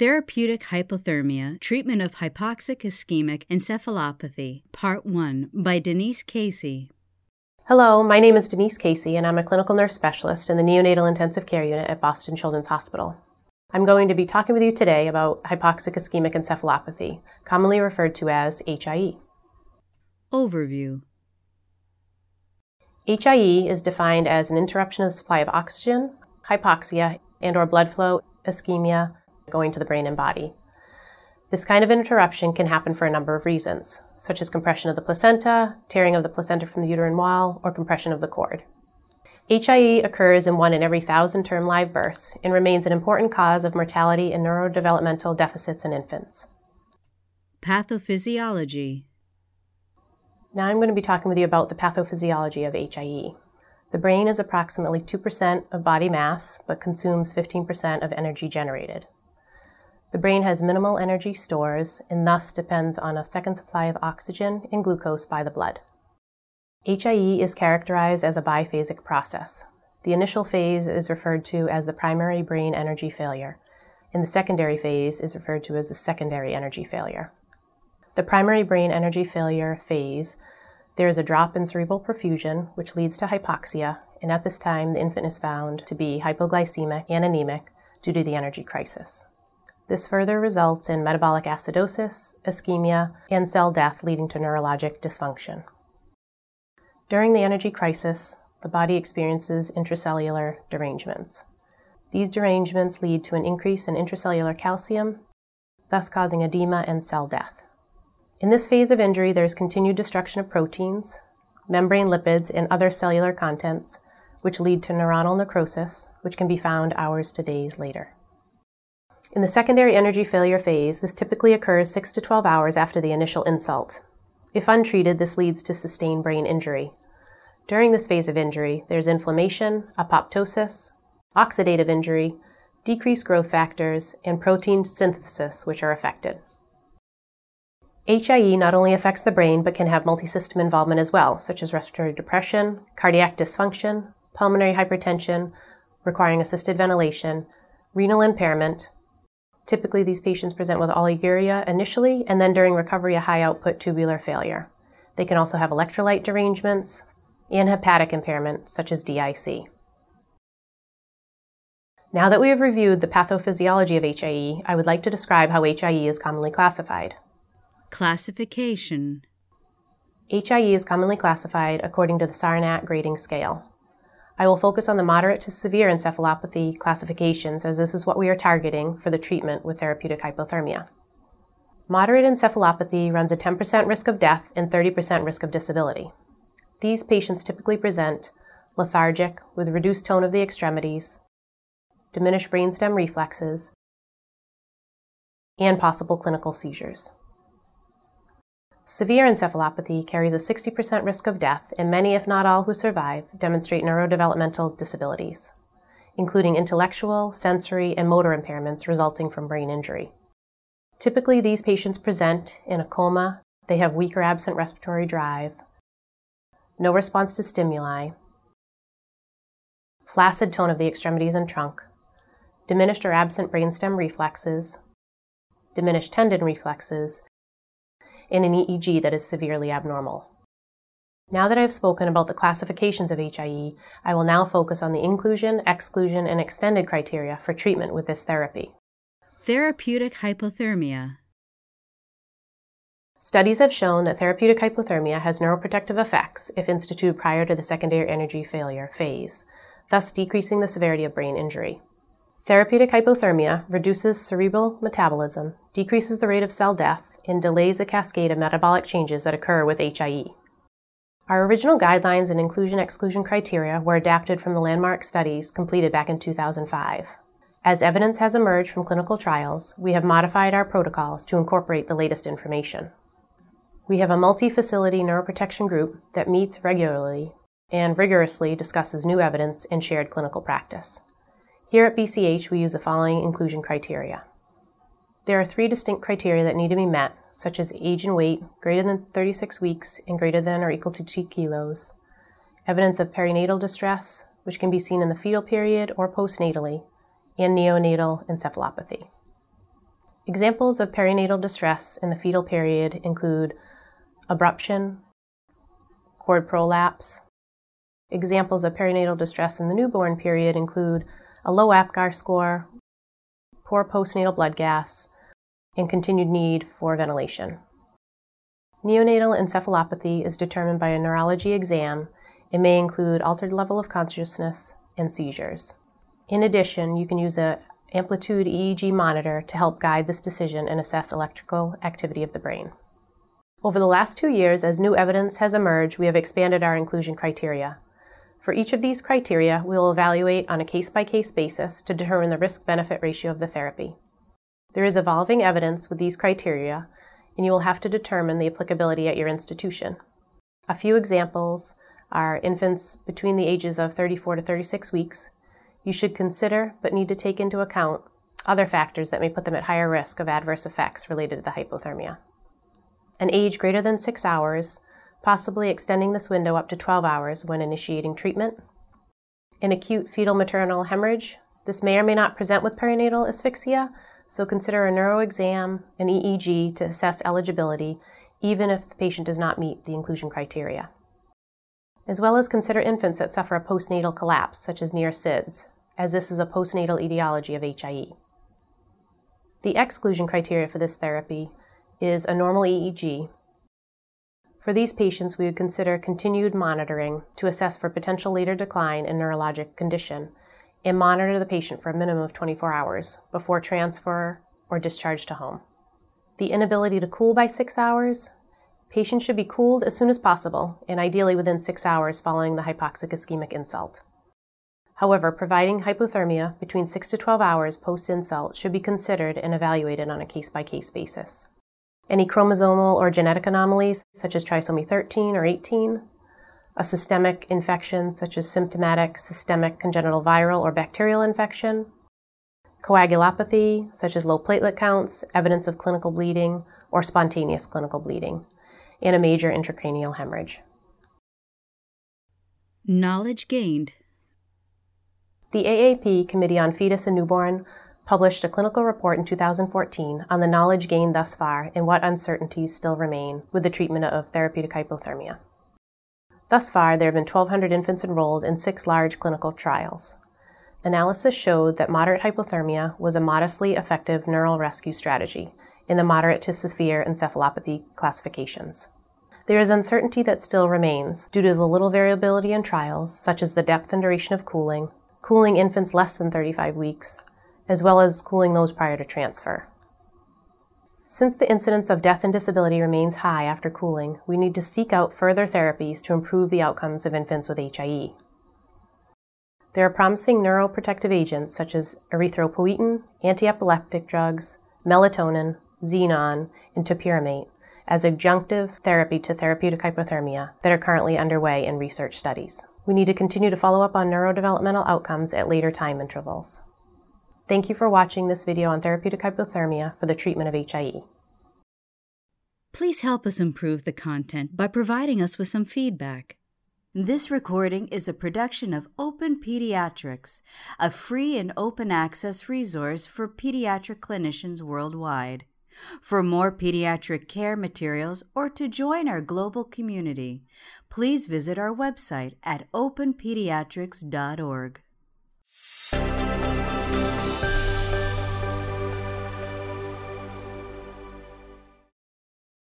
Therapeutic Hypothermia Treatment of Hypoxic Ischemic Encephalopathy, Part 1 by Denise Casey. Hello, my name is Denise Casey, and I'm a clinical nurse specialist in the neonatal intensive care unit at Boston Children's Hospital. I'm going to be talking with you today about hypoxic ischemic encephalopathy, commonly referred to as HIE. Overview HIE is defined as an interruption of supply of oxygen, hypoxia, and or blood flow, ischemia, going to the brain and body. This kind of interruption can happen for a number of reasons, such as compression of the placenta, tearing of the placenta from the uterine wall, or compression of the cord. HIE occurs in one in every thousand term live births and remains an important cause of mortality and neurodevelopmental deficits in infants. Pathophysiology. Now I'm going to be talking with you about the pathophysiology of HIE. The brain is approximately 2% of body mass, but consumes 15% of energy generated. The brain has minimal energy stores and thus depends on a second supply of oxygen and glucose by the blood. HIE is characterized as a biphasic process. The initial phase is referred to as the primary brain energy failure, and the secondary phase is referred to as the secondary energy failure. The primary brain energy failure phase, there is a drop in cerebral perfusion, which leads to hypoxia, and at this time the infant is found to be hypoglycemic and anemic due to the energy crisis. This further results in metabolic acidosis, ischemia, and cell death leading to neurologic dysfunction. During the energy crisis, the body experiences intracellular derangements. These derangements lead to an increase in intracellular calcium, thus causing edema and cell death. In this phase of injury, there is continued destruction of proteins, membrane lipids, and other cellular contents, which lead to neuronal necrosis, which can be found hours to days later. In the secondary energy failure phase, this typically occurs 6 to 12 hours after the initial insult. If untreated, this leads to sustained brain injury. During this phase of injury, there's inflammation, apoptosis, oxidative injury, decreased growth factors, and protein synthesis, which are affected. HIE not only affects the brain but can have multisystem involvement as well, such as respiratory depression, cardiac dysfunction, pulmonary hypertension, requiring assisted ventilation, renal impairment, Typically, these patients present with oliguria initially, and then during recovery, a high output tubular failure. They can also have electrolyte derangements and hepatic impairment, such as DIC. Now that we have reviewed the pathophysiology of HIE, I would like to describe how HIE is commonly classified. Classification HIE is commonly classified according to the Sarnat grading scale. I will focus on the moderate to severe encephalopathy classifications as this is what we are targeting for the treatment with therapeutic hypothermia. Moderate encephalopathy runs a 10% risk of death and 30% risk of disability. These patients typically present lethargic with reduced tone of the extremities, diminished brainstem reflexes, and possible clinical seizures. Severe encephalopathy carries a 60% risk of death, and many, if not all, who survive demonstrate neurodevelopmental disabilities, including intellectual, sensory, and motor impairments resulting from brain injury. Typically, these patients present in a coma, they have weak or absent respiratory drive, no response to stimuli, flaccid tone of the extremities and trunk, diminished or absent brainstem reflexes, diminished tendon reflexes, and an EEG that is severely abnormal. Now that I have spoken about the classifications of HIE, I will now focus on the inclusion, exclusion, and extended criteria for treatment with this therapy. Therapeutic hypothermia. Studies have shown that therapeutic hypothermia has neuroprotective effects if instituted prior to the secondary energy failure phase, thus decreasing the severity of brain injury. Therapeutic hypothermia reduces cerebral metabolism, decreases the rate of cell death, and delays the cascade of metabolic changes that occur with HIE. Our original guidelines and inclusion-exclusion criteria were adapted from the landmark studies completed back in 2005. As evidence has emerged from clinical trials, we have modified our protocols to incorporate the latest information. We have a multi facility neuroprotection group that meets regularly and rigorously discusses new evidence and shared clinical practice. Here at BCH, we use the following inclusion criteria. There are three distinct criteria that need to be met, such as age and weight greater than 36 weeks and greater than or equal to 2 kilos, evidence of perinatal distress, which can be seen in the fetal period or postnatally, and neonatal encephalopathy. Examples of perinatal distress in the fetal period include abruption, cord prolapse, Examples of perinatal distress in the newborn period include a low APGAR score, poor postnatal blood gas, and continued need for ventilation. Neonatal encephalopathy is determined by a neurology exam and may include altered level of consciousness and seizures. In addition, you can use an amplitude EEG monitor to help guide this decision and assess electrical activity of the brain. Over the last two years, as new evidence has emerged, we have expanded our inclusion criteria. For each of these criteria, we will evaluate on a case by case basis to determine the risk benefit ratio of the therapy. There is evolving evidence with these criteria, and you will have to determine the applicability at your institution. A few examples are infants between the ages of 34 to 36 weeks. You should consider, but need to take into account, other factors that may put them at higher risk of adverse effects related to the hypothermia. An age greater than six hours possibly extending this window up to 12 hours when initiating treatment. An acute fetal maternal hemorrhage, this may or may not present with perinatal asphyxia, so consider a neuro exam, an EEG to assess eligibility, even if the patient does not meet the inclusion criteria. As well as consider infants that suffer a postnatal collapse, such as near SIDS, as this is a postnatal etiology of HIE. The exclusion criteria for this therapy is a normal EEG for these patients, we would consider continued monitoring to assess for potential later decline in neurologic condition and monitor the patient for a minimum of 24 hours before transfer or discharge to home. The inability to cool by six hours, patients should be cooled as soon as possible and ideally within six hours following the hypoxic ischemic insult. However, providing hypothermia between 6 to 12 hours post insult should be considered and evaluated on a case by case basis any chromosomal or genetic anomalies, such as trisomy 13 or 18, a systemic infection, such as symptomatic systemic congenital viral or bacterial infection, coagulopathy, such as low platelet counts, evidence of clinical bleeding, or spontaneous clinical bleeding, and a major intracranial hemorrhage. Knowledge gained. The AAP Committee on Fetus and Newborn published a clinical report in 2014 on the knowledge gained thus far and what uncertainties still remain with the treatment of therapeutic hypothermia. Thus far, there have been 1,200 infants enrolled in six large clinical trials. Analysis showed that moderate hypothermia was a modestly effective neural rescue strategy in the moderate to severe encephalopathy classifications. There is uncertainty that still remains due to the little variability in trials, such as the depth and duration of cooling, cooling infants less than 35 weeks, as well as cooling those prior to transfer. Since the incidence of death and disability remains high after cooling, we need to seek out further therapies to improve the outcomes of infants with HIE. There are promising neuroprotective agents such as erythropoietin, antiepileptic drugs, melatonin, xenon, and topiramate as adjunctive therapy to therapeutic hypothermia that are currently underway in research studies. We need to continue to follow up on neurodevelopmental outcomes at later time intervals. Thank you for watching this video on therapeutic hypothermia for the treatment of HIE. Please help us improve the content by providing us with some feedback. This recording is a production of Open Pediatrics, a free and open access resource for pediatric clinicians worldwide. For more pediatric care materials or to join our global community, please visit our website at openpediatrics.org.